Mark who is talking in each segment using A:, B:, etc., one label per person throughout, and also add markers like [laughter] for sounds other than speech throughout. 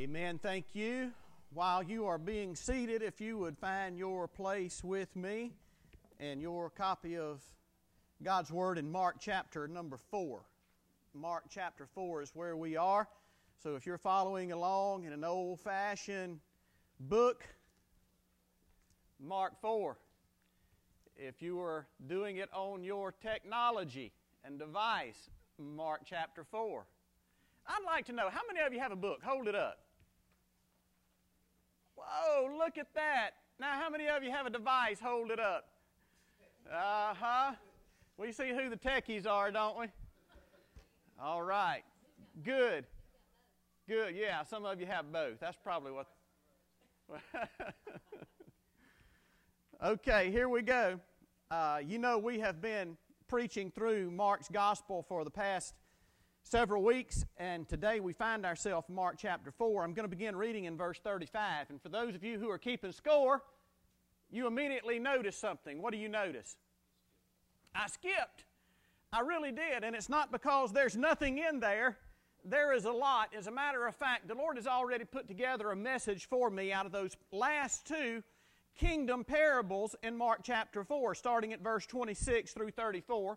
A: Amen. Thank you. While you are being seated, if you would find your place with me and your copy of God's Word in Mark chapter number 4. Mark chapter 4 is where we are. So if you're following along in an old fashioned book, Mark 4. If you are doing it on your technology and device, Mark chapter 4. I'd like to know how many of you have a book? Hold it up. Whoa, look at that. Now, how many of you have a device? Hold it up. Uh huh. We see who the techies are, don't we? All right. Good. Good. Yeah, some of you have both. That's probably what. [laughs] okay, here we go. Uh, you know, we have been preaching through Mark's gospel for the past several weeks, and today we find ourselves in Mark chapter 4. I'm going to begin reading in verse 35. And for those of you who are keeping score, you immediately notice something. What do you notice? I skipped. I really did. And it's not because there's nothing in there, there is a lot. As a matter of fact, the Lord has already put together a message for me out of those last two kingdom parables in Mark chapter 4, starting at verse 26 through 34.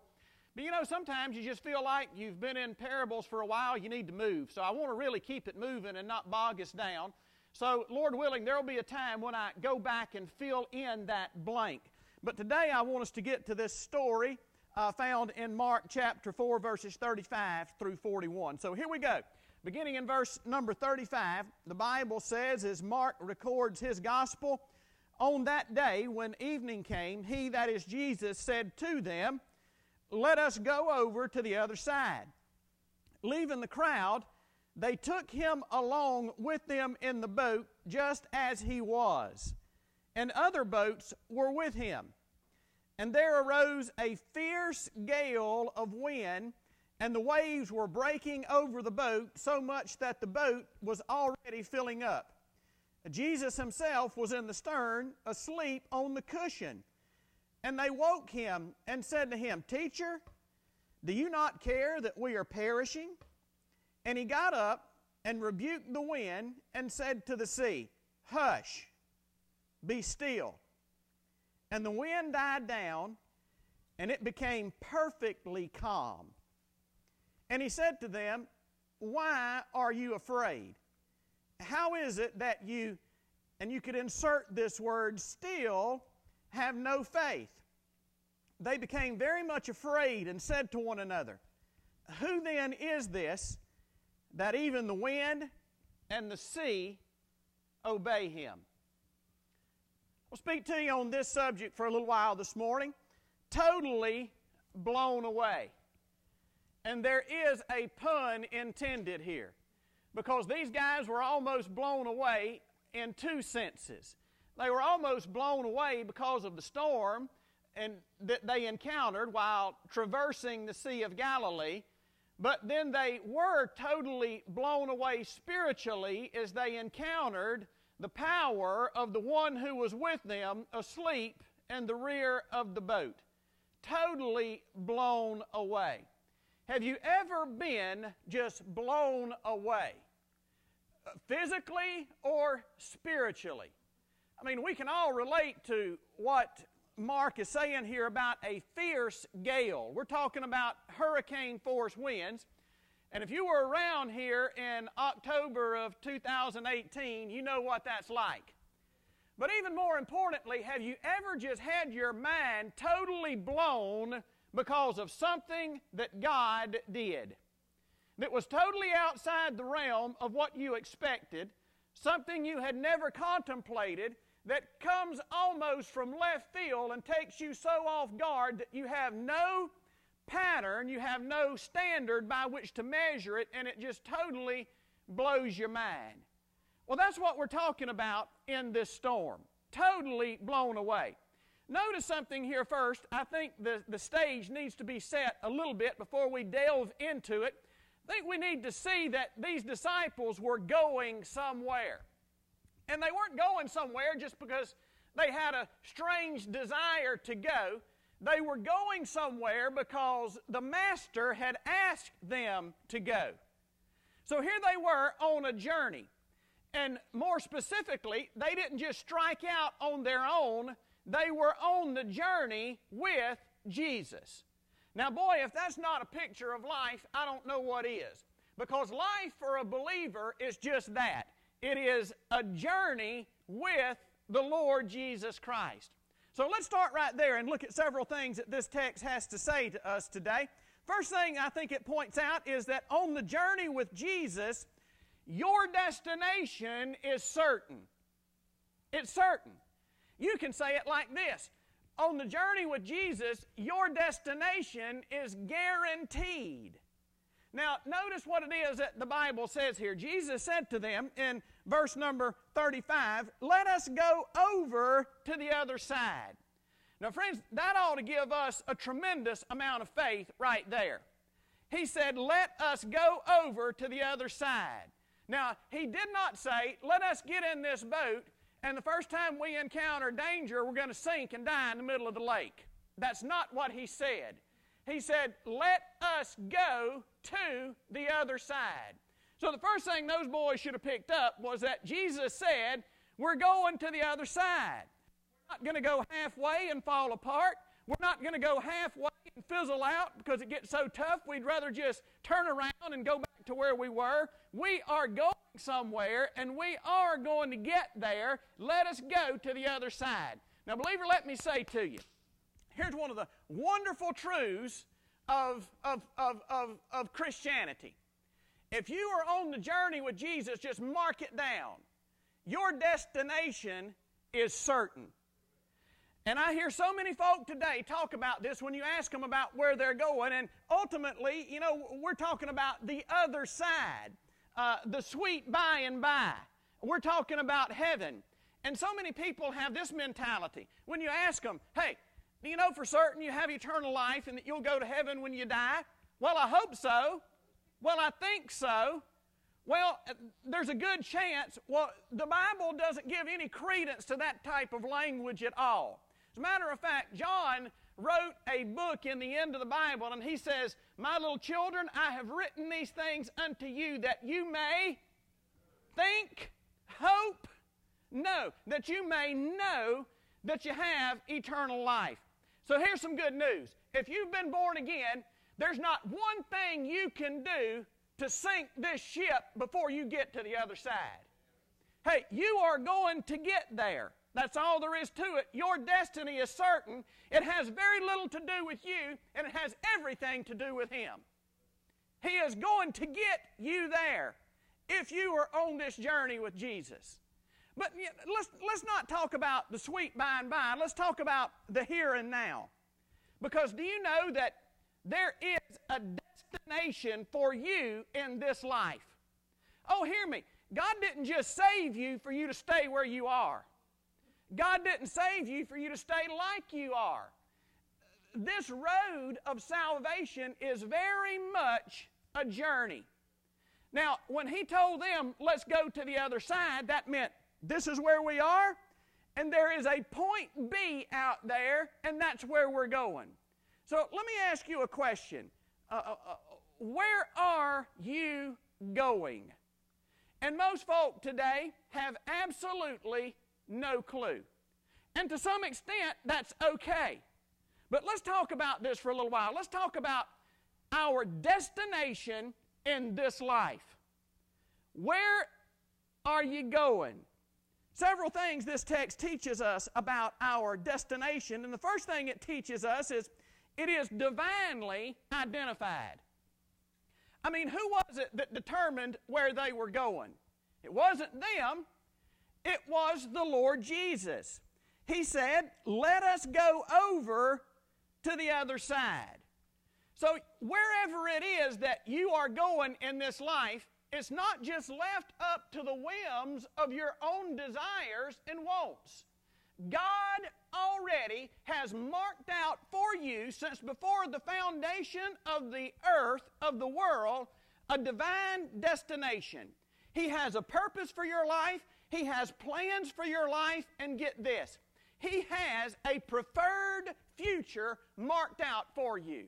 A: But you know, sometimes you just feel like you've been in parables for a while, you need to move. So I want to really keep it moving and not bog us down. So, Lord willing, there will be a time when I go back and fill in that blank. But today I want us to get to this story uh, found in Mark chapter 4, verses 35 through 41. So here we go. Beginning in verse number 35, the Bible says, as Mark records his gospel, on that day when evening came, he, that is Jesus, said to them, let us go over to the other side. Leaving the crowd, they took him along with them in the boat just as he was, and other boats were with him. And there arose a fierce gale of wind, and the waves were breaking over the boat so much that the boat was already filling up. Jesus himself was in the stern, asleep on the cushion. And they woke him and said to him, Teacher, do you not care that we are perishing? And he got up and rebuked the wind and said to the sea, Hush, be still. And the wind died down, and it became perfectly calm. And he said to them, Why are you afraid? How is it that you, and you could insert this word still, have no faith. They became very much afraid and said to one another, Who then is this that even the wind and the sea obey him? I'll speak to you on this subject for a little while this morning. Totally blown away. And there is a pun intended here because these guys were almost blown away in two senses. They were almost blown away because of the storm and that they encountered while traversing the Sea of Galilee. But then they were totally blown away spiritually as they encountered the power of the one who was with them asleep in the rear of the boat. Totally blown away. Have you ever been just blown away? Physically or spiritually? I mean, we can all relate to what Mark is saying here about a fierce gale. We're talking about hurricane force winds. And if you were around here in October of 2018, you know what that's like. But even more importantly, have you ever just had your mind totally blown because of something that God did? That was totally outside the realm of what you expected, something you had never contemplated, that comes almost from left field and takes you so off guard that you have no pattern, you have no standard by which to measure it, and it just totally blows your mind. Well, that's what we're talking about in this storm. Totally blown away. Notice something here first. I think the, the stage needs to be set a little bit before we delve into it. I think we need to see that these disciples were going somewhere. And they weren't going somewhere just because they had a strange desire to go. They were going somewhere because the Master had asked them to go. So here they were on a journey. And more specifically, they didn't just strike out on their own, they were on the journey with Jesus. Now, boy, if that's not a picture of life, I don't know what is. Because life for a believer is just that it is a journey with the Lord Jesus Christ. So let's start right there and look at several things that this text has to say to us today. First thing I think it points out is that on the journey with Jesus, your destination is certain. It's certain. You can say it like this On the journey with Jesus, your destination is guaranteed. Now, notice what it is that the Bible says here. Jesus said to them in verse number 35, Let us go over to the other side. Now, friends, that ought to give us a tremendous amount of faith right there. He said, Let us go over to the other side. Now, he did not say, Let us get in this boat, and the first time we encounter danger, we're going to sink and die in the middle of the lake. That's not what he said. He said, Let us go to the other side. So, the first thing those boys should have picked up was that Jesus said, We're going to the other side We're not going to go halfway and fall apart. We're not going to go halfway and fizzle out because it gets so tough. We'd rather just turn around and go back to where we were. We are going somewhere and we are going to get there. Let us go to the other side. Now, believer, let me say to you here's one of the wonderful truths of, of, of, of, of Christianity. If you are on the journey with Jesus, just mark it down. Your destination is certain. And I hear so many folk today talk about this when you ask them about where they're going. And ultimately, you know, we're talking about the other side, uh, the sweet by and by. We're talking about heaven. And so many people have this mentality. When you ask them, hey, do you know for certain you have eternal life and that you'll go to heaven when you die? Well, I hope so. Well, I think so. Well, there's a good chance. Well, the Bible doesn't give any credence to that type of language at all. As a matter of fact, John wrote a book in the end of the Bible, and he says, My little children, I have written these things unto you that you may think, hope, know, that you may know that you have eternal life. So here's some good news. If you've been born again, there's not one thing you can do to sink this ship before you get to the other side. Hey, you are going to get there. That's all there is to it. Your destiny is certain. It has very little to do with you, and it has everything to do with Him. He is going to get you there if you are on this journey with Jesus. But let's, let's not talk about the sweet by and by. Let's talk about the here and now. Because do you know that there is a destination for you in this life? Oh, hear me. God didn't just save you for you to stay where you are. God didn't save you for you to stay like you are. This road of salvation is very much a journey. Now, when he told them, let's go to the other side, that meant this is where we are, and there is a point B out there, and that's where we're going. So let me ask you a question. Uh, uh, uh, where are you going? And most folk today have absolutely no clue. And to some extent, that's okay. But let's talk about this for a little while. Let's talk about our destination in this life. Where are you going? Several things this text teaches us about our destination. And the first thing it teaches us is it is divinely identified. I mean, who was it that determined where they were going? It wasn't them, it was the Lord Jesus. He said, Let us go over to the other side. So, wherever it is that you are going in this life, it's not just left up to the whims of your own desires and wants. God already has marked out for you, since before the foundation of the earth, of the world, a divine destination. He has a purpose for your life, He has plans for your life, and get this He has a preferred future marked out for you.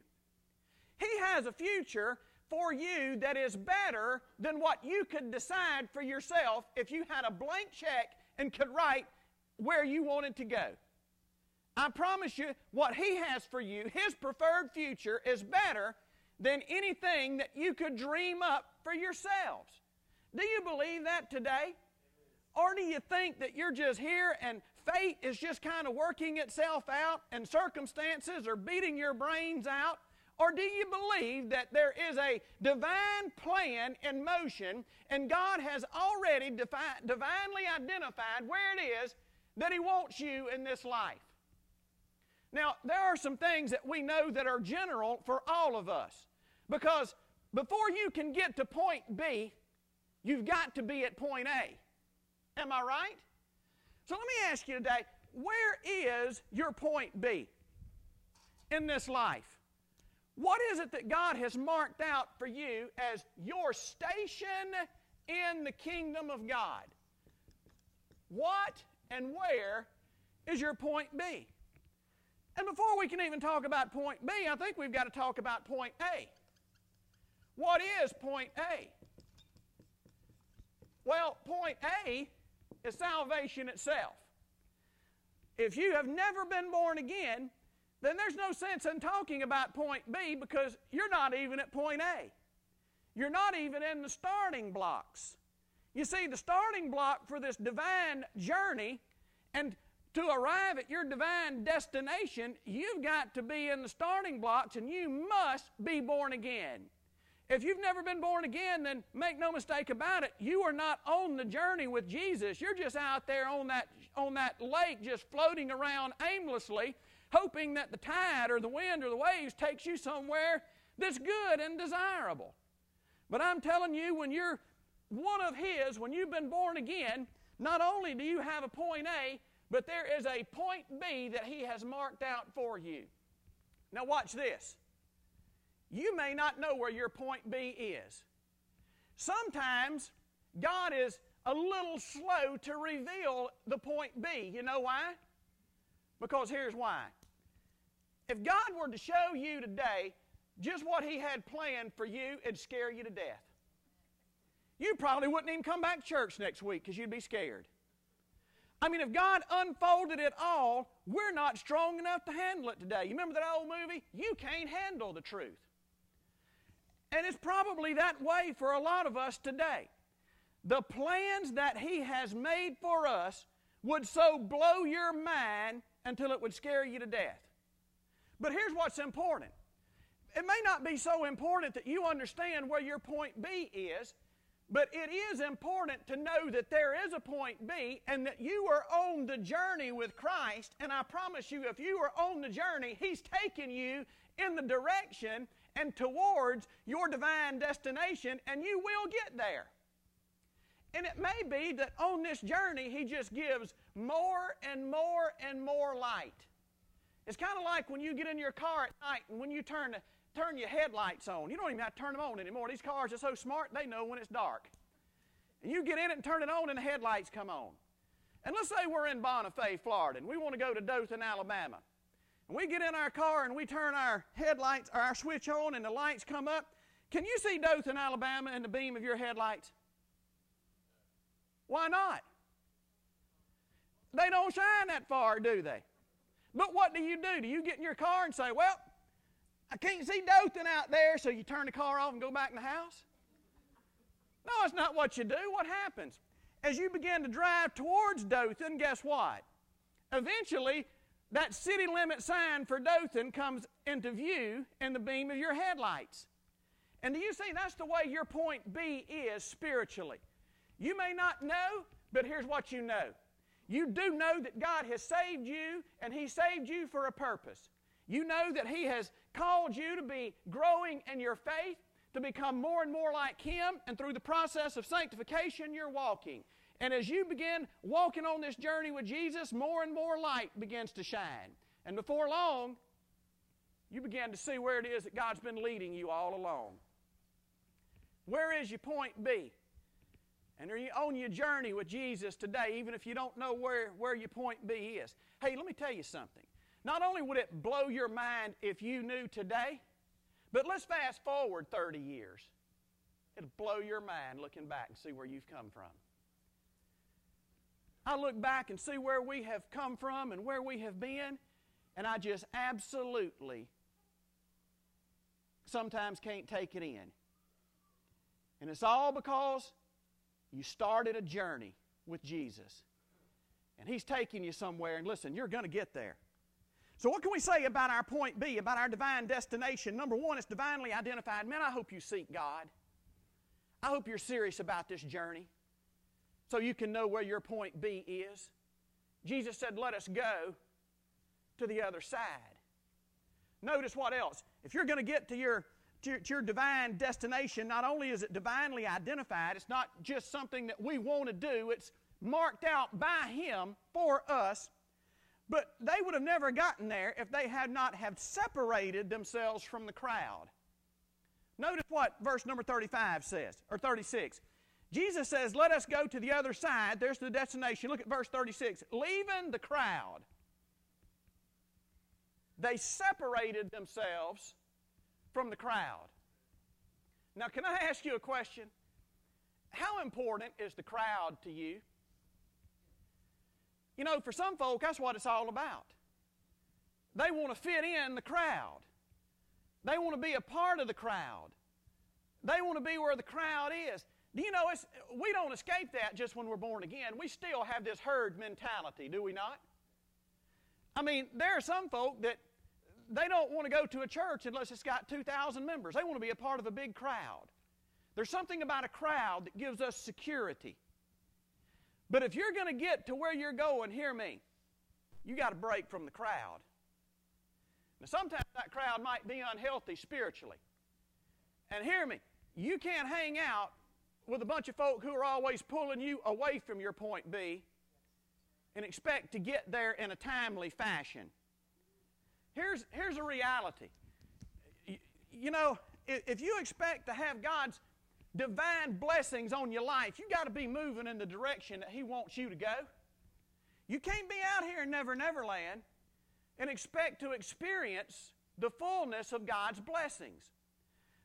A: He has a future for you that is better than what you could decide for yourself if you had a blank check and could write where you wanted to go. I promise you, what He has for you, His preferred future, is better than anything that you could dream up for yourselves. Do you believe that today? Or do you think that you're just here and fate is just kind of working itself out and circumstances are beating your brains out? Or do you believe that there is a divine plan in motion and God has already defi- divinely identified where it is that He wants you in this life? Now, there are some things that we know that are general for all of us. Because before you can get to point B, you've got to be at point A. Am I right? So let me ask you today where is your point B in this life? What is it that God has marked out for you as your station in the kingdom of God? What and where is your point B? And before we can even talk about point B, I think we've got to talk about point A. What is point A? Well, point A is salvation itself. If you have never been born again, then there's no sense in talking about point B because you're not even at point A. You're not even in the starting blocks. You see, the starting block for this divine journey and to arrive at your divine destination, you've got to be in the starting blocks and you must be born again. If you've never been born again, then make no mistake about it, you are not on the journey with Jesus. You're just out there on that, on that lake just floating around aimlessly, hoping that the tide or the wind or the waves takes you somewhere that's good and desirable. But I'm telling you, when you're one of His, when you've been born again, not only do you have a point A, but there is a point B that He has marked out for you. Now, watch this. You may not know where your point B is. Sometimes God is a little slow to reveal the point B. You know why? Because here's why. If God were to show you today just what He had planned for you, it'd scare you to death. You probably wouldn't even come back to church next week because you'd be scared. I mean, if God unfolded it all, we're not strong enough to handle it today. You remember that old movie? You can't handle the truth. And it's probably that way for a lot of us today. The plans that He has made for us would so blow your mind until it would scare you to death. But here's what's important it may not be so important that you understand where your point B is, but it is important to know that there is a point B and that you are on the journey with Christ. And I promise you, if you are on the journey, He's taking you in the direction and towards your divine destination, and you will get there. And it may be that on this journey, He just gives more and more and more light. It's kind of like when you get in your car at night and when you turn, turn your headlights on. You don't even have to turn them on anymore. These cars are so smart, they know when it's dark. And you get in it and turn it on, and the headlights come on. And let's say we're in Bonifay, Florida, and we want to go to Dothan, Alabama. And we get in our car and we turn our headlights or our switch on and the lights come up. Can you see Dothan, Alabama in the beam of your headlights? Why not? They don't shine that far, do they? But what do you do? Do you get in your car and say, Well, I can't see Dothan out there, so you turn the car off and go back in the house? No, it's not what you do. What happens? As you begin to drive towards Dothan, guess what? Eventually, that city limit sign for Dothan comes into view in the beam of your headlights. And do you see that's the way your point B is spiritually? You may not know, but here's what you know. You do know that God has saved you, and He saved you for a purpose. You know that He has called you to be growing in your faith, to become more and more like Him, and through the process of sanctification, you're walking. And as you begin walking on this journey with Jesus, more and more light begins to shine. And before long, you begin to see where it is that God's been leading you all along. Where is your point B? And are you on your journey with Jesus today, even if you don't know where, where your point B is? Hey, let me tell you something. Not only would it blow your mind if you knew today, But let's fast forward 30 years. It'll blow your mind looking back and see where you've come from. I look back and see where we have come from and where we have been, and I just absolutely sometimes can't take it in. And it's all because you started a journey with Jesus. And He's taking you somewhere, and listen, you're going to get there. So, what can we say about our point B, about our divine destination? Number one, it's divinely identified. Man, I hope you seek God. I hope you're serious about this journey so you can know where your point B is. Jesus said, Let us go to the other side. Notice what else. If you're going to get to your, to your, to your divine destination, not only is it divinely identified, it's not just something that we want to do, it's marked out by Him for us. But they would have never gotten there if they had not have separated themselves from the crowd. Notice what verse number 35 says, or 36. Jesus says, Let us go to the other side. There's the destination. Look at verse 36. Leaving the crowd, they separated themselves from the crowd. Now, can I ask you a question? How important is the crowd to you? You know, for some folk, that's what it's all about. They want to fit in the crowd. They want to be a part of the crowd. They want to be where the crowd is. Do you know, we don't escape that just when we're born again. We still have this herd mentality, do we not? I mean, there are some folk that they don't want to go to a church unless it's got 2,000 members. They want to be a part of a big crowd. There's something about a crowd that gives us security. But if you're going to get to where you're going, hear me, you got to break from the crowd. Now, sometimes that crowd might be unhealthy spiritually. And hear me, you can't hang out with a bunch of folk who are always pulling you away from your point B and expect to get there in a timely fashion. Here's, here's a reality. You, you know, if, if you expect to have God's divine blessings on your life, you got to be moving in the direction that He wants you to go. You can't be out here in Never Never Land and expect to experience the fullness of God's blessings.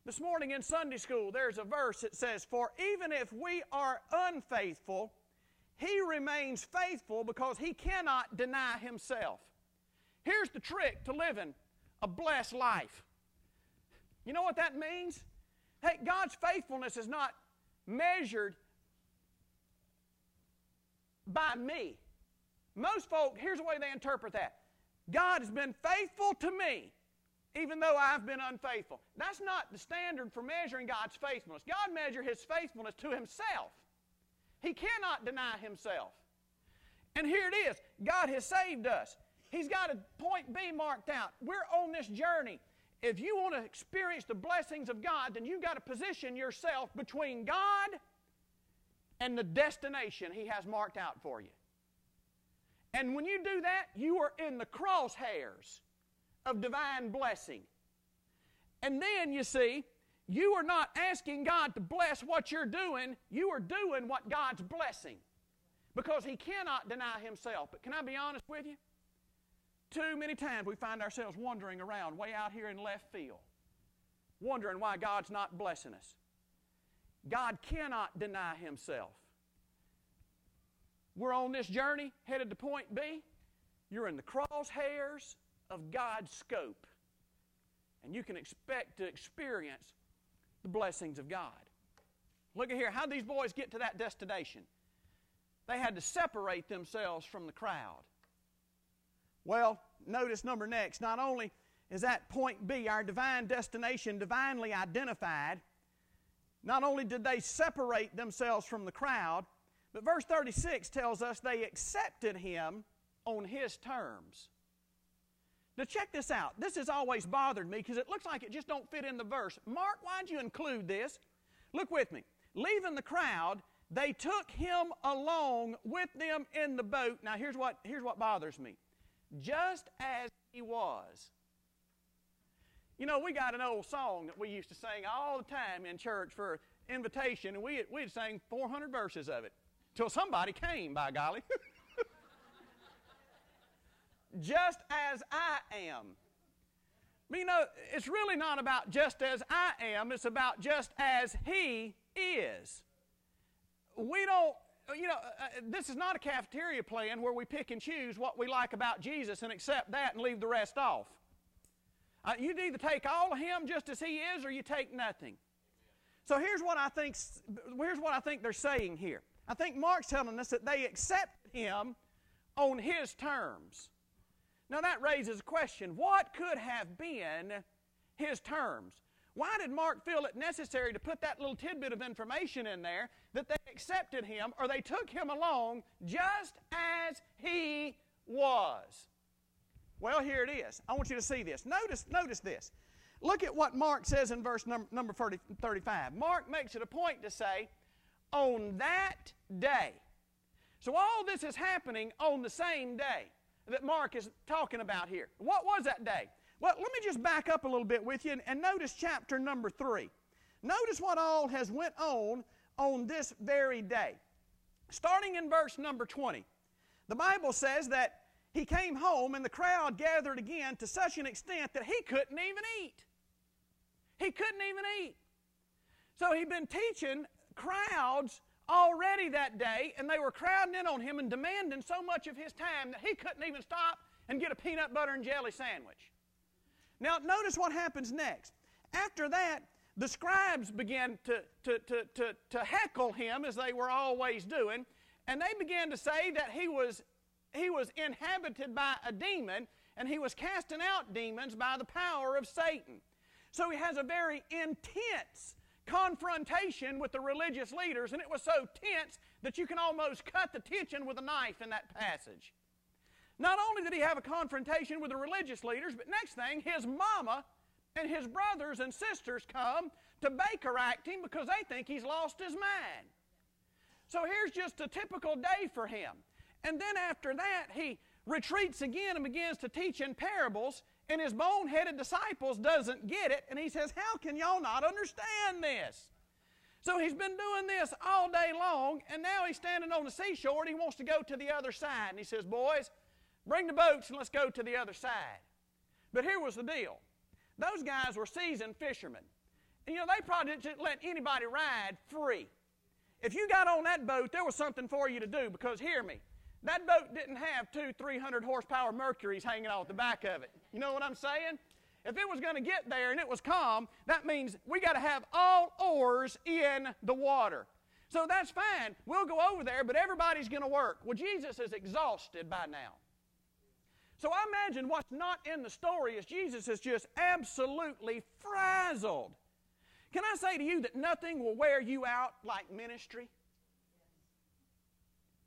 A: This morning in Sunday school, there's a verse that says, For even if we are unfaithful, He remains faithful because He cannot deny Himself. Here's the trick to living a blessed life. You know what that means? Hey, God's faithfulness is not measured by me. Most folk, here's the way they interpret that God has been faithful to me, even though I've been unfaithful. That's not the standard for measuring God's faithfulness. God measures His faithfulness to Himself. He cannot deny Himself. And here it is God has saved us. He's got a point B marked out. We're on this journey if you want to experience the blessings of God, then you've got to position yourself between God and the destination He has marked out for you. And when you do that, you are in the crosshairs of divine blessing. And then you see, you are not asking God to bless what you're doing, you are doing what God's blessing. Because He cannot deny Himself. But can I be honest with you? Too many times we find ourselves wandering around way out here in left field, wondering why God's not blessing us. God cannot deny Himself. We're on this journey headed to point B. You're in the crosshairs of God's scope. And you can expect to experience the blessings of God. Look at here. How did these boys get to that destination? They had to separate themselves from the crowd. Well, notice number next. Not only is that point B, our divine destination, divinely identified, not only did they separate themselves from the crowd, but verse 36 tells us they accepted him on his terms. Now check this out. This has always bothered me because it looks like it just don't fit in the verse. Mark, why'd you include this? Look with me. Leaving the crowd, they took him along with them in the boat. Now here's what, here's what bothers me just as he was. You know, we got an old song that we used to sing all the time in church for invitation, and we, we'd sing 400 verses of it till somebody came, by golly. [laughs] just as I am. You know, it's really not about just as I am, it's about just as He is. We don't, you know, uh, uh, this is not a cafeteria plan where we pick and choose what we like about Jesus and accept that and leave the rest off. Uh, you either take all of Him just as He is or you take nothing. So here's what I think, here's what I think they're saying here. I think Mark's telling us that they accept Him on His terms. Now that raises a question what could have been his terms? Why did Mark feel it necessary to put that little tidbit of information in there that they accepted him or they took him along just as he was? Well, here it is. I want you to see this. Notice, notice this. Look at what Mark says in verse number, number 30, 35. Mark makes it a point to say, on that day. So all this is happening on the same day that Mark is talking about here. What was that day? Well, let me just back up a little bit with you and, and notice chapter number 3. Notice what all has went on on this very day. Starting in verse number 20. The Bible says that he came home and the crowd gathered again to such an extent that he couldn't even eat. He couldn't even eat. So he'd been teaching crowds already that day, and they were crowding in on him and demanding so much of his time that he couldn't even stop and get a peanut butter and jelly sandwich. Now, notice what happens next. After that, the scribes began to, to, to, to, to heckle him as they were always doing, and they began to say that he was, he was inhabited by a demon and he was casting out demons by the power of Satan. So he has a very intense confrontation with the religious leaders, and it was so tense that you can almost cut the tension with a knife in that passage. Not only did he have a confrontation with the religious leaders, but next thing, his mama and his brothers and sisters come to Baker act him because they think he's lost his mind. So here's just a typical day for him. And then after that, he retreats again and begins to teach in parables and his bone-headed disciples doesn't get it and he says how can y'all not understand this so he's been doing this all day long and now he's standing on the seashore and he wants to go to the other side and he says boys bring the boats and let's go to the other side but here was the deal those guys were seasoned fishermen and you know they probably didn't let anybody ride free if you got on that boat there was something for you to do because hear me that boat didn't have two, 300 horsepower Mercuries hanging off the back of it. You know what I'm saying? If it was going to get there and it was calm, that means we got to have all oars in the water. So that's fine. We'll go over there, but everybody's going to work. Well, Jesus is exhausted by now. So I imagine what's not in the story is Jesus is just absolutely frazzled. Can I say to you that nothing will wear you out like ministry?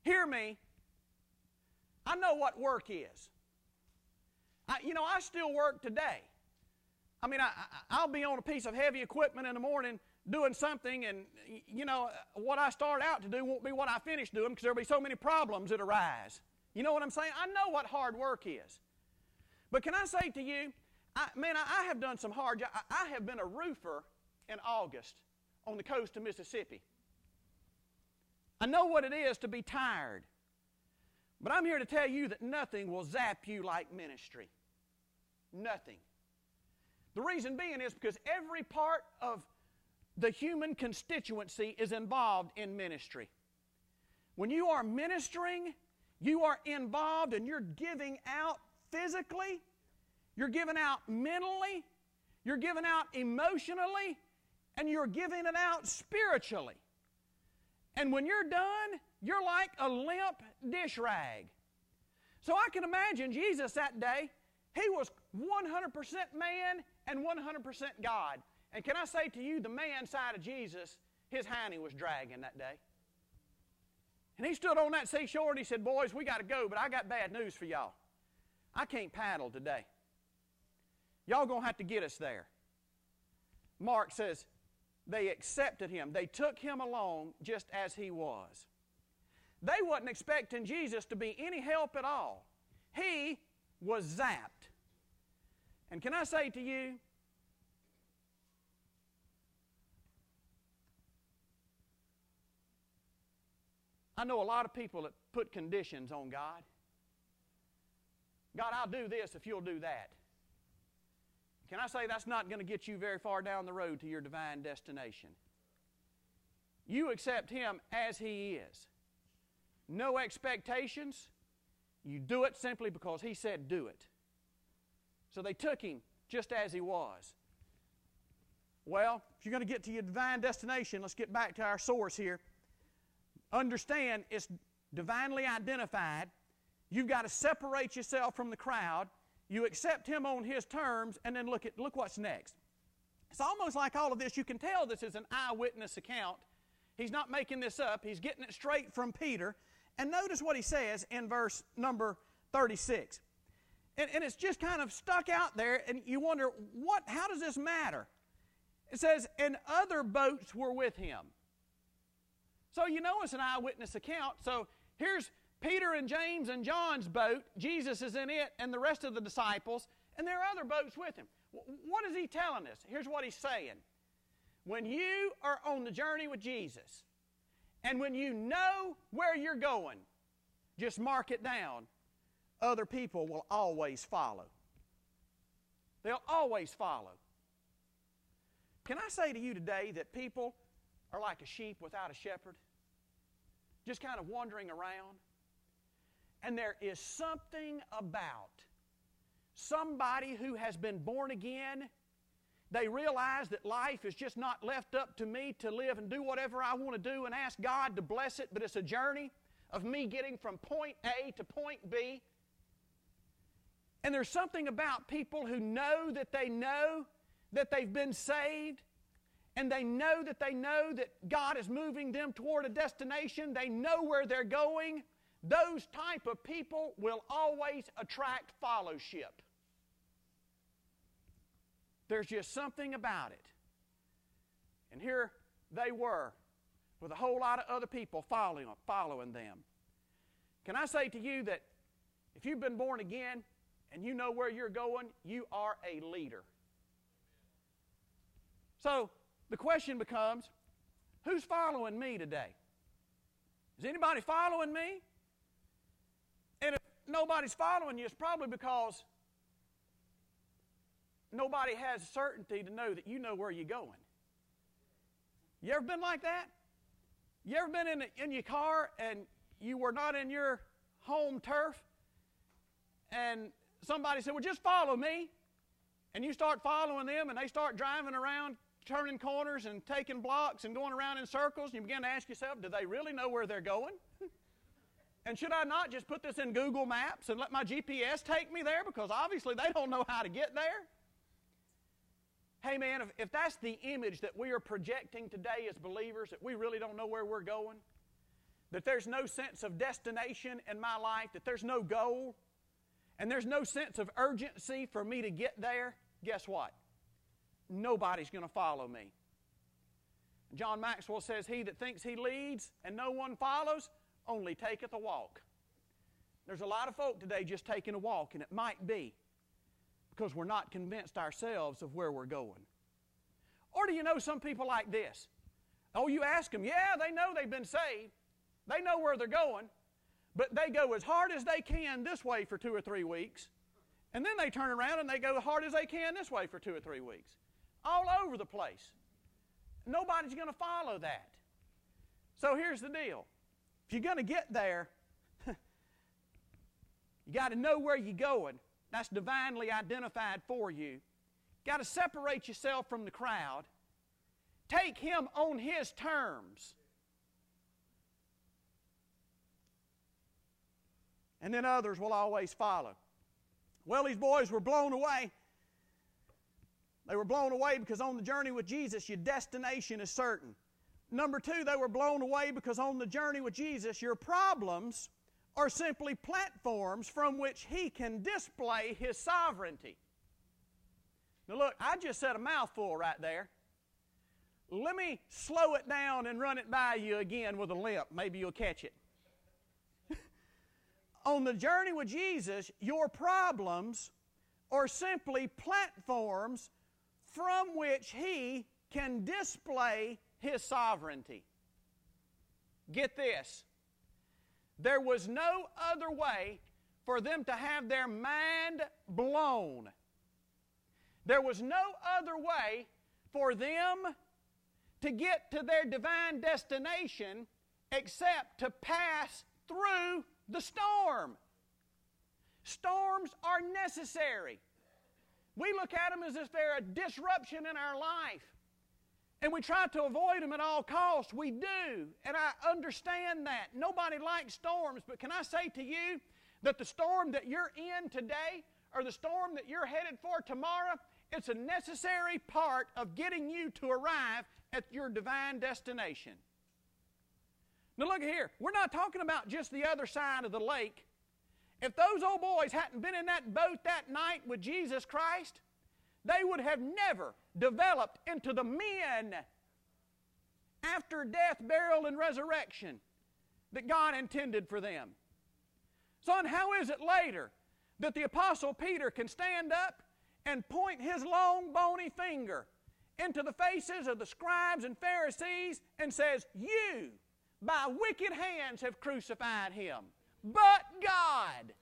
A: Hear me. I know what work is. I, you know, I still work today. I mean, I, will be on a piece of heavy equipment in the morning doing something, and, you know, what I start out to do won't be what I finish doing because there'll be so many problems that arise. You know what I'm saying? I know what hard work is. But can I say to you, I, man, I, I have done some hard I, I have been a roofer in August on the coast of Mississippi. I know what it is to be tired. But I'm here to tell you that nothing will zap you like ministry. Nothing. The reason being is because every part of the human constituency is involved in ministry. When you are ministering, you are involved and you're giving out physically, you're giving out mentally, you're giving out emotionally, and you're giving it out spiritually. And when you're done, you're like a limp dish rag. So I can imagine Jesus that day, he was 100% man and 100% God. And can I say to you, the man side of Jesus, his hiney was dragging that day. And he stood on that seashore and he said, Boys, we got to go, but I got bad news for y'all. I can't paddle today. Y'all going to have to get us there. Mark says, they accepted him. They took him along just as he was. They wasn't expecting Jesus to be any help at all. He was zapped. And can I say to you, I know a lot of people that put conditions on God. God, I'll do this if you'll do that. Can I say that's not going to get you very far down the road to your divine destination? You accept Him as He is. No expectations. You do it simply because He said do it. So they took Him just as He was. Well, if you're going to get to your divine destination, let's get back to our source here. Understand it's divinely identified. You've got to separate yourself from the crowd. You accept him on his terms, and then look at look what's next. It's almost like all of this. You can tell this is an eyewitness account. He's not making this up. He's getting it straight from Peter. And notice what he says in verse number 36. And, and it's just kind of stuck out there, and you wonder, what, how does this matter? It says, and other boats were with him. So you know it's an eyewitness account. So here's Peter and James and John's boat. Jesus is in it, and the rest of the disciples, and there are other boats with him. What is he telling us? Here's what he's saying. When you are on the journey with Jesus, and when you know where you're going, just mark it down. Other people will always follow. They'll always follow. Can I say to you today that people are like a sheep without a shepherd? Just kind of wandering around. And there is something about somebody who has been born again. They realize that life is just not left up to me to live and do whatever I want to do and ask God to bless it, but it's a journey of me getting from point A to point B. And there's something about people who know that they know that they've been saved and they know that they know that God is moving them toward a destination, they know where they're going, those type of people will always attract fellowship. There's just something about it. And here they were with a whole lot of other people following, following them. Can I say to you that if you've been born again and you know where you're going, you are a leader. So the question becomes who's following me today? Is anybody following me? And if nobody's following you, it's probably because nobody has certainty to know that you know where you're going. You ever been like that? You ever been in, in your car and you were not in your home turf and somebody said, Well, just follow me. And you start following them and they start driving around turning corners and taking blocks and going around in circles, and you begin to ask yourself, do they really know where they're going? [laughs] and should I not just put this in Google Maps and let my GPS take me there? Because obviously they don't know how to get there. Hey, man, if, if that's the image that we are projecting today as believers, that we really don't know where we're going, that there's no sense of destination in my life, that there's no goal, and there's no sense of urgency for me to get there, guess what? Nobody's going to follow me. John Maxwell says, He that thinks he leads and no one follows only taketh a walk. There's a lot of folk today just taking a walk, and it might be because we're not convinced ourselves of where we're going. Or do you know some people like this? Oh, you ask them, yeah, they know they've been saved, they know where they're going, but they go as hard as they can this way for two or three weeks, and then they turn around and they go as hard as they can this way for two or three weeks all over the place. Nobody's going to follow that. So here's the deal if you're going to get there, [laughs] you got to know where you're going. That's divinely identified for you. Got to separate yourself from the crowd. Take him on his terms. And then others will always follow. Well, these boys were blown away. They were blown away because on the journey with Jesus, your destination is certain. Number two, they were blown away because on the journey with Jesus, your problems are simply platforms from which He can display His sovereignty. Now, look, I just said a mouthful right there. Let me slow it down and run it by you again with a limp. Maybe you'll catch it. [laughs] on the journey with Jesus, your problems are simply platforms from which He can display His sovereignty. Get this. There was no other way for them to have their mind blown. There was no other way for them to get to their divine destination except to pass through the storm. Storms are necessary. We look at them as if they're a disruption in our life. And we try to avoid them at all costs. We do. And I understand that. Nobody likes storms. But can I say to you that the storm that you're in today or the storm that you're headed for tomorrow, it's a necessary part of getting you to arrive at your divine destination. Now, look here. We're not talking about just the other side of the lake. If those old boys hadn't been in that boat that night with Jesus Christ, they would have never developed into the men after death, burial, and resurrection that God intended for them. Son, how is it later that the Apostle Peter can stand up and point his long, bony finger into the faces of the scribes and Pharisees and says, You, by wicked hands, have crucified him? But God.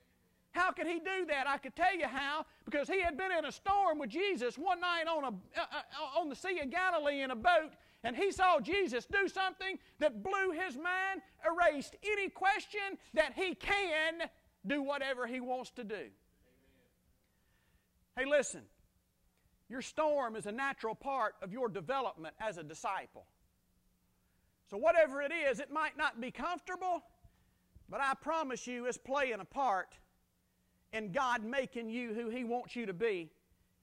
A: How could he do that? I could tell you how, because he had been in a storm with Jesus one night on, a, uh, uh, on the Sea of Galilee in a boat, and he saw Jesus do something that blew his mind, erased any question that he can do whatever he wants to do. Amen. Hey, listen, your storm is a natural part of your development as a disciple. So, whatever it is, it might not be comfortable, but I promise you it's playing a part in God making you who He wants you to be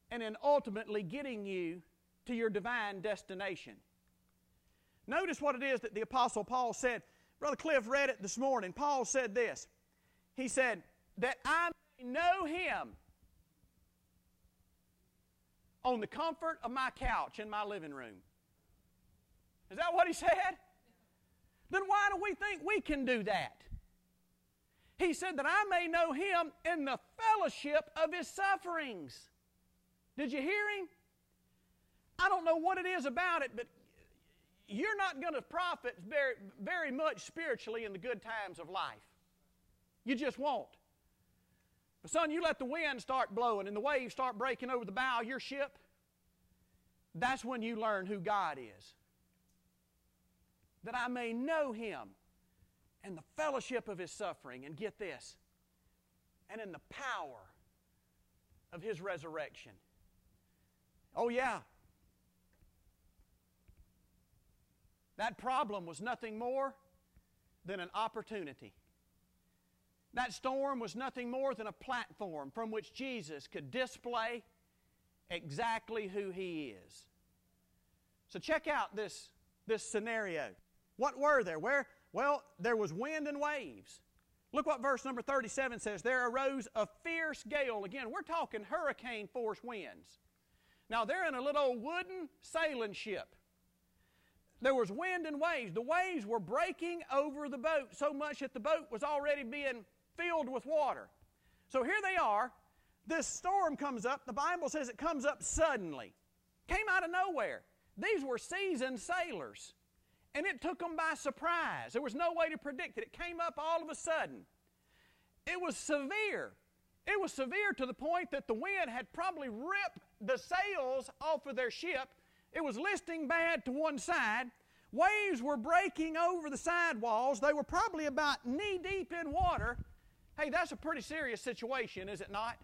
A: and in ultimately getting you to your divine destination. Notice what it is that the Apostle Paul said. Brother Cliff read it this morning. Paul said this. He said, That I may know Him on the comfort of my couch in my living room. Is that what he said? Then why do we think we can do that? He said that I may know him in the fellowship of his sufferings. Did you hear him? I don't know what it is about it, but you're not going to profit very, very much spiritually in the good times of life. You just won't. But son, you let the wind start blowing and the waves start breaking over the bow of your ship, that's when you learn who God is. That I may know him and the fellowship of his suffering, and get this, and in the power of his resurrection. Oh, yeah. That problem was nothing more than an opportunity. That storm was nothing more than a platform from which Jesus could display exactly who He is. So check out this, this scenario. What were there? Where, well, there was wind and waves. Look what verse number 37 says. There arose a fierce gale. Again, we're talking hurricane force winds. Now, they're in a little wooden sailing ship. There was wind and waves. The waves were breaking over the boat so much that the boat was already being filled with water. So here they are. This storm comes up. The Bible says it comes up suddenly. Came out of nowhere. These were seasoned sailors. And it took them by surprise. There was no way to predict it. It came up all of a sudden. It was severe. It was severe to the point that the wind had probably ripped the sails off of their ship. It was listing bad to one side. Waves were breaking over the side walls. They were probably about knee deep in water. Hey, that's a pretty serious situation, is it not?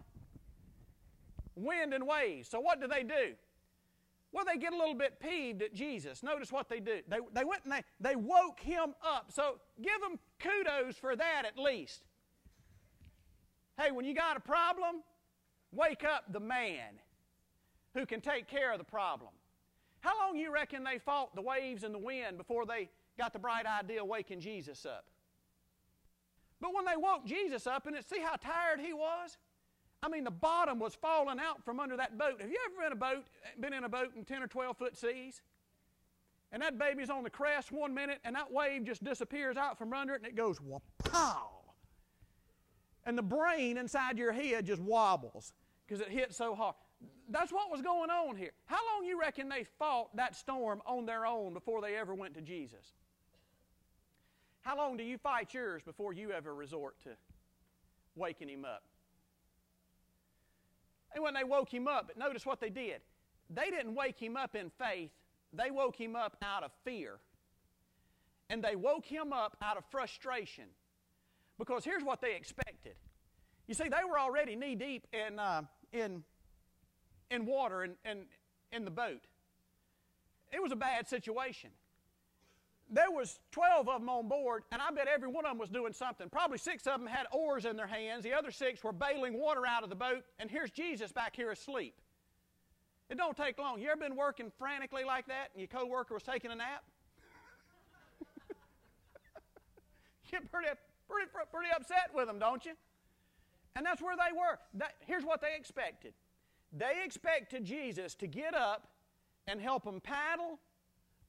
A: Wind and waves. So, what do they do? Well, they get a little bit peeved at Jesus. Notice what they do. They, they went and they, they woke him up. So, give them kudos for that at least. Hey, when you got a problem, wake up the man who can take care of the problem. How long you reckon they fought the waves and the wind before they got the bright idea of waking Jesus up? But when they woke Jesus up and see how tired he was? I mean, the bottom was falling out from under that boat. Have you ever been a boat, been in a boat in 10 or 12 foot seas? And that baby's on the crest one minute, and that wave just disappears out from under it, and it goes pow. And the brain inside your head just wobbles because it hit so hard. That's what was going on here. How long you reckon they fought that storm on their own before they ever went to Jesus? How long do you fight yours before you ever resort to waking him up? And when they woke him up, but notice what they did. They didn't wake him up in faith, they woke him up out of fear. And they woke him up out of frustration. Because here's what they expected. You see, they were already knee deep in, uh, in, in water in, in, in the boat. It was a bad situation. There was 12 of them on board, and I bet every one of them was doing something. Probably six of them had oars in their hands. The other six were bailing water out of the boat, and here's Jesus back here asleep. It don't take long. You ever been working frantically like that, and your coworker was taking a nap? [laughs] you get pretty, pretty, pretty upset with them, don't you? And that's where they were. That, here's what they expected they expected Jesus to get up and help them paddle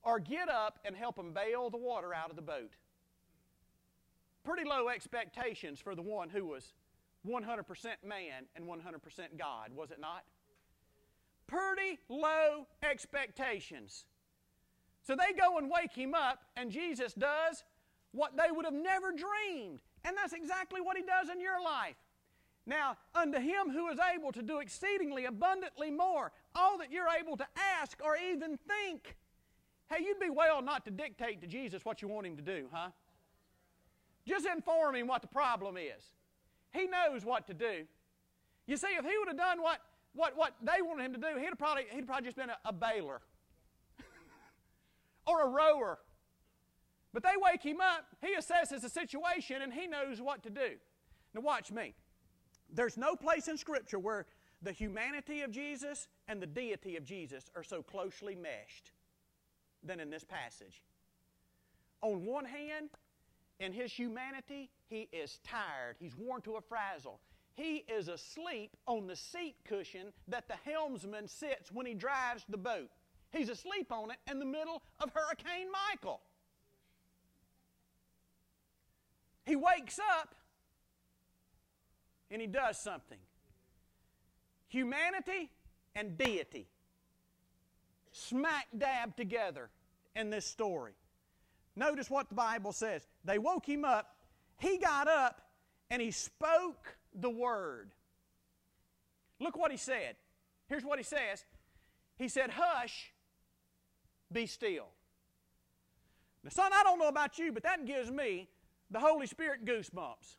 A: or get up and help them bail the water out of the boat. Pretty low expectations for the one who was 100% man and 100% God, was it not? Pretty low expectations. So they go and wake him up, and Jesus does what they would have never dreamed. And that's exactly what he does in your life. Now, unto him who is able to do exceedingly abundantly more, all that you're able to ask or even think. Hey, you'd be well not to dictate to Jesus what you want him to do, huh? Just inform him what the problem is. He knows what to do. You see, if he would have done what, what, what they wanted him to do, he'd have probably, he'd have probably just been a, a bailer [laughs] or a rower. But they wake him up, he assesses the situation, and he knows what to do. Now, watch me. There's no place in Scripture where the humanity of Jesus and the deity of Jesus are so closely meshed than in this passage. On one hand, in his humanity, he is tired. He's worn to a frazzle. He is asleep on the seat cushion that the helmsman sits when he drives the boat. He's asleep on it in the middle of Hurricane Michael. He wakes up and he does something. Humanity and deity smack dab together in this story. Notice what the Bible says. They woke him up, he got up, and he spoke the word. Look what he said. Here's what he says He said, Hush, be still. Now, son, I don't know about you, but that gives me the Holy Spirit goosebumps.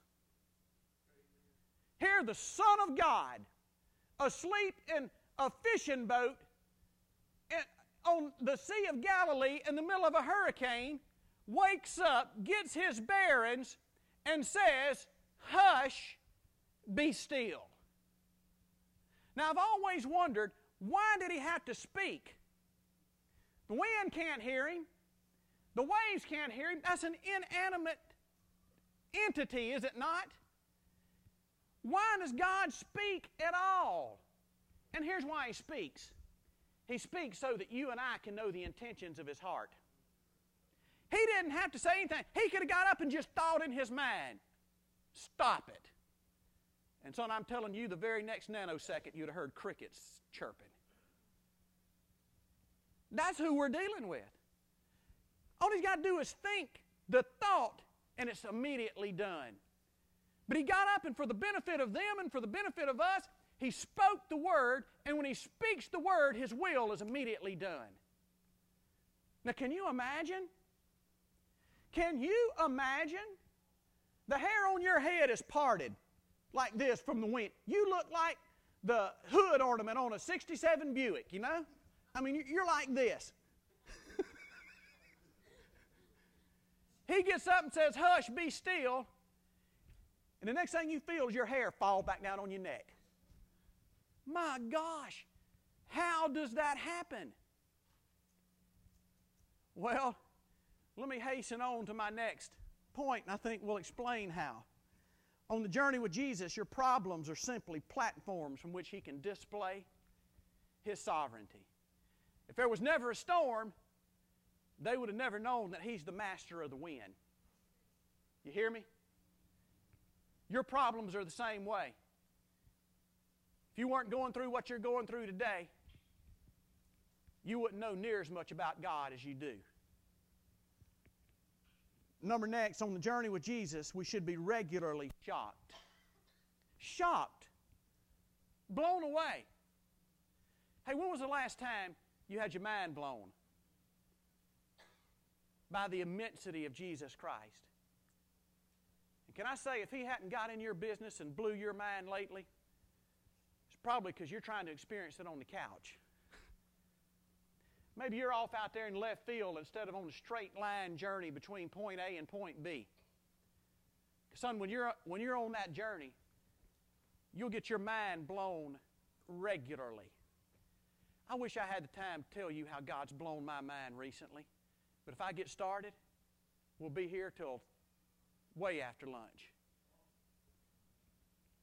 A: Here, the Son of God, asleep in a fishing boat on the Sea of Galilee in the middle of a hurricane, wakes up, gets his bearings, and says, Hush, be still. Now, I've always wondered why did he have to speak? The wind can't hear him, the waves can't hear him. That's an inanimate entity, is it not? Why does God speak at all? And here's why He speaks He speaks so that you and I can know the intentions of His heart. He didn't have to say anything. He could have got up and just thought in his mind, stop it. And son, I'm telling you, the very next nanosecond, you'd have heard crickets chirping. That's who we're dealing with. All he's got to do is think the thought, and it's immediately done. But he got up, and for the benefit of them and for the benefit of us, he spoke the word, and when he speaks the word, his will is immediately done. Now, can you imagine? Can you imagine? The hair on your head is parted like this from the wind. You look like the hood ornament on a 67 Buick, you know? I mean, you're like this. [laughs] he gets up and says, Hush, be still. And the next thing you feel is your hair fall back down on your neck. My gosh, how does that happen? Well, let me hasten on to my next point, and I think we'll explain how. On the journey with Jesus, your problems are simply platforms from which He can display His sovereignty. If there was never a storm, they would have never known that He's the master of the wind. You hear me? Your problems are the same way. If you weren't going through what you're going through today, you wouldn't know near as much about God as you do. Number next, on the journey with Jesus, we should be regularly shocked. Shocked blown away. Hey, when was the last time you had your mind blown by the immensity of Jesus Christ? And can I say, if He hadn't got in your business and blew your mind lately, probably because you're trying to experience it on the couch. Maybe you're off out there in left field instead of on a straight line journey between point A and point B. Son, when you're, when you're on that journey, you'll get your mind blown regularly. I wish I had the time to tell you how God's blown my mind recently. But if I get started, we'll be here till way after lunch.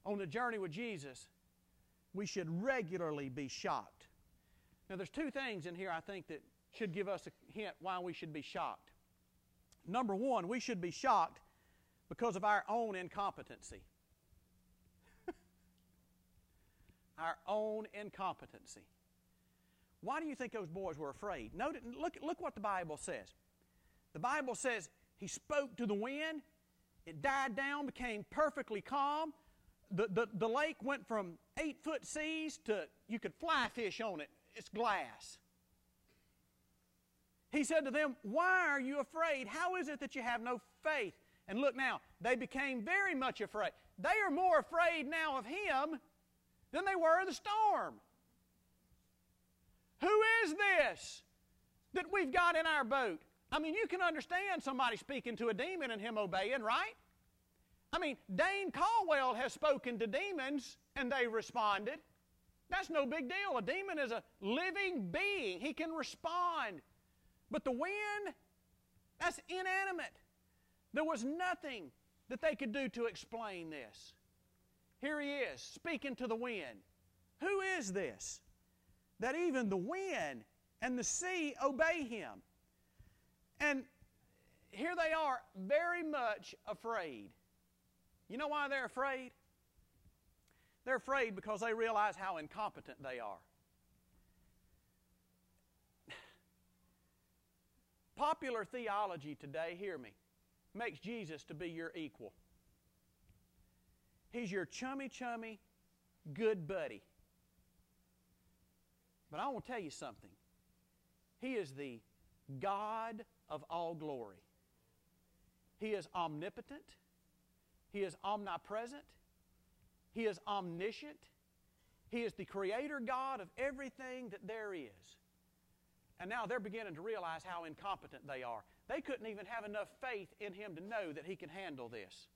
A: On the journey with Jesus, we should regularly be shocked. Now, there's two things in here I think that should give us a hint why we should be shocked. Number one, we should be shocked because of our own incompetency. [laughs] our own incompetency. Why do you think those boys were afraid? Note, look, look what the Bible says. The Bible says he spoke to the wind, it died down, became perfectly calm. The, the, the lake went from eight foot seas to you could fly fish on it. It's glass. He said to them, Why are you afraid? How is it that you have no faith? And look now, they became very much afraid. They are more afraid now of him than they were of the storm. Who is this that we've got in our boat? I mean, you can understand somebody speaking to a demon and him obeying, right? I mean, Dane Caldwell has spoken to demons and they responded. That's no big deal. A demon is a living being, he can respond. But the wind, that's inanimate. There was nothing that they could do to explain this. Here he is, speaking to the wind. Who is this? that even the wind and the sea obey him. And here they are, very much afraid. You know why they're afraid? They're afraid because they realize how incompetent they are. [sighs] Popular theology today, hear me, makes Jesus to be your equal. He's your chummy, chummy, good buddy. But I want to tell you something. He is the God of all glory. He is omnipotent. He is omnipresent. He is omniscient. He is the creator God of everything that there is. And now they're beginning to realize how incompetent they are. They couldn't even have enough faith in Him to know that He can handle this.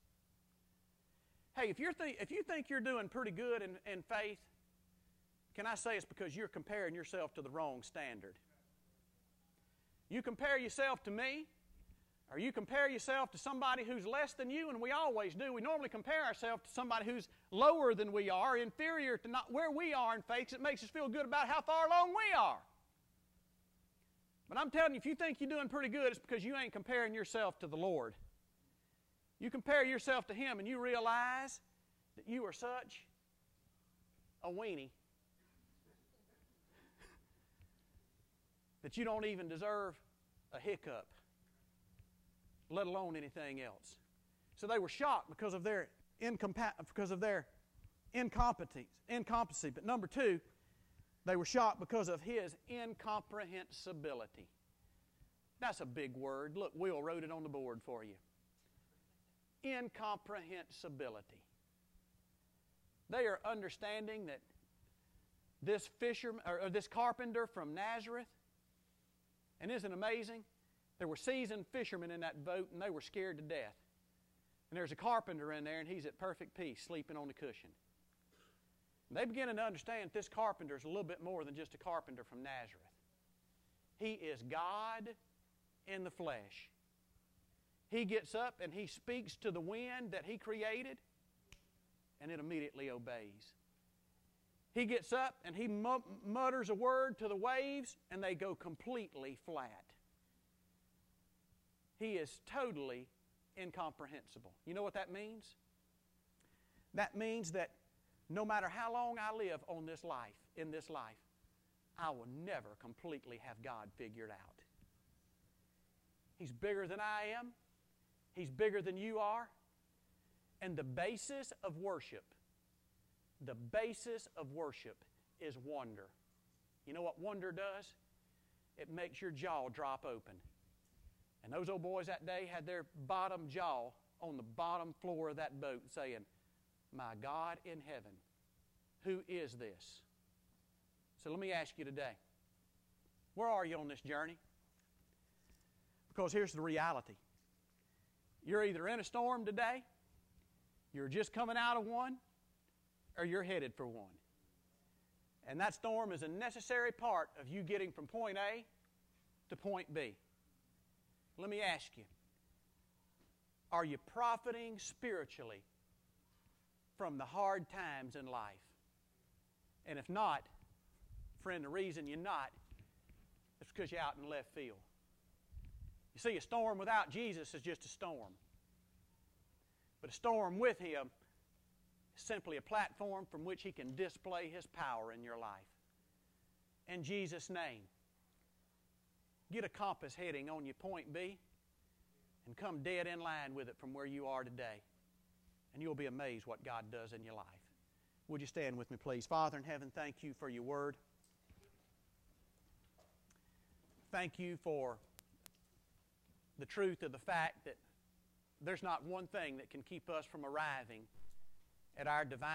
A: Hey, if, you're th- if you think you're doing pretty good in, in faith, can I say it's because you're comparing yourself to the wrong standard? You compare yourself to me, or you compare yourself to somebody who's less than you, and we always do. We normally compare ourselves to somebody who's lower than we are, inferior to not where we are in faith. It makes us feel good about how far along we are. But I'm telling you, if you think you're doing pretty good, it's because you ain't comparing yourself to the Lord. You compare yourself to Him, and you realize that you are such a weenie that you don't even deserve a hiccup, let alone anything else. So they were shocked because of their incompa- because of their incompetence, incompetency. But number two, they were shocked because of his incomprehensibility. That's a big word. Look, Will wrote it on the board for you. Incomprehensibility. They are understanding that this fisherman or this carpenter from Nazareth and isn't amazing? There were seasoned fishermen in that boat, and they were scared to death. And there's a carpenter in there, and he's at perfect peace, sleeping on the cushion. They beginning to understand this carpenter is a little bit more than just a carpenter from Nazareth. He is God in the flesh. He gets up and he speaks to the wind that he created, and it immediately obeys. He gets up and he mutters a word to the waves, and they go completely flat. He is totally incomprehensible. You know what that means? That means that no matter how long I live on this life, in this life, I will never completely have God figured out. He's bigger than I am. He's bigger than you are. And the basis of worship the basis of worship is wonder. You know what wonder does? It makes your jaw drop open. And those old boys that day had their bottom jaw on the bottom floor of that boat saying, My God in heaven, who is this? So let me ask you today where are you on this journey? Because here's the reality you're either in a storm today, you're just coming out of one, or you're headed for one. And that storm is a necessary part of you getting from point A to point B. Let me ask you are you profiting spiritually from the hard times in life? And if not, friend, the reason you're not is because you're out in left field. You see, a storm without Jesus is just a storm. But a storm with Him is simply a platform from which He can display His power in your life. In Jesus' name, get a compass heading on your point B and come dead in line with it from where you are today. And you'll be amazed what God does in your life. Would you stand with me, please? Father in heaven, thank you for your word. Thank you for the truth of the fact that there's not one thing that can keep us from arriving at our divine.